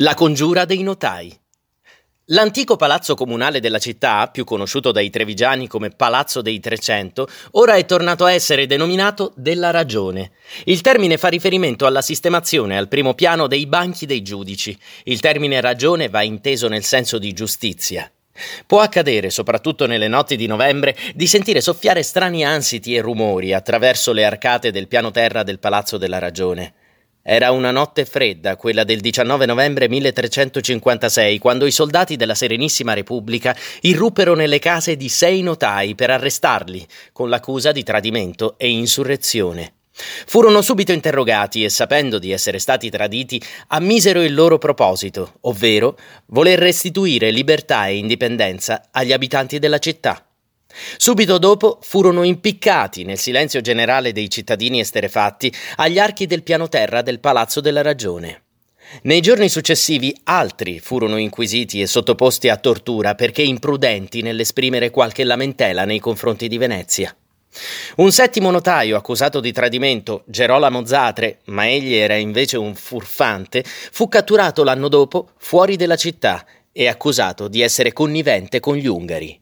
La congiura dei notai. L'antico palazzo comunale della città, più conosciuto dai trevigiani come Palazzo dei Trecento, ora è tornato a essere denominato della Ragione. Il termine fa riferimento alla sistemazione al primo piano dei banchi dei giudici. Il termine ragione va inteso nel senso di giustizia. Può accadere, soprattutto nelle notti di novembre, di sentire soffiare strani ansiti e rumori attraverso le arcate del piano terra del Palazzo della Ragione. Era una notte fredda, quella del 19 novembre 1356, quando i soldati della Serenissima Repubblica irruppero nelle case di sei notai per arrestarli, con l'accusa di tradimento e insurrezione. Furono subito interrogati e, sapendo di essere stati traditi, ammisero il loro proposito, ovvero voler restituire libertà e indipendenza agli abitanti della città. Subito dopo furono impiccati nel silenzio generale dei cittadini esterefatti agli archi del piano terra del Palazzo della Ragione. Nei giorni successivi altri furono inquisiti e sottoposti a tortura perché imprudenti nell'esprimere qualche lamentela nei confronti di Venezia. Un settimo notaio accusato di tradimento, Gerolamo Zatre, ma egli era invece un furfante, fu catturato l'anno dopo fuori della città e accusato di essere connivente con gli ungari.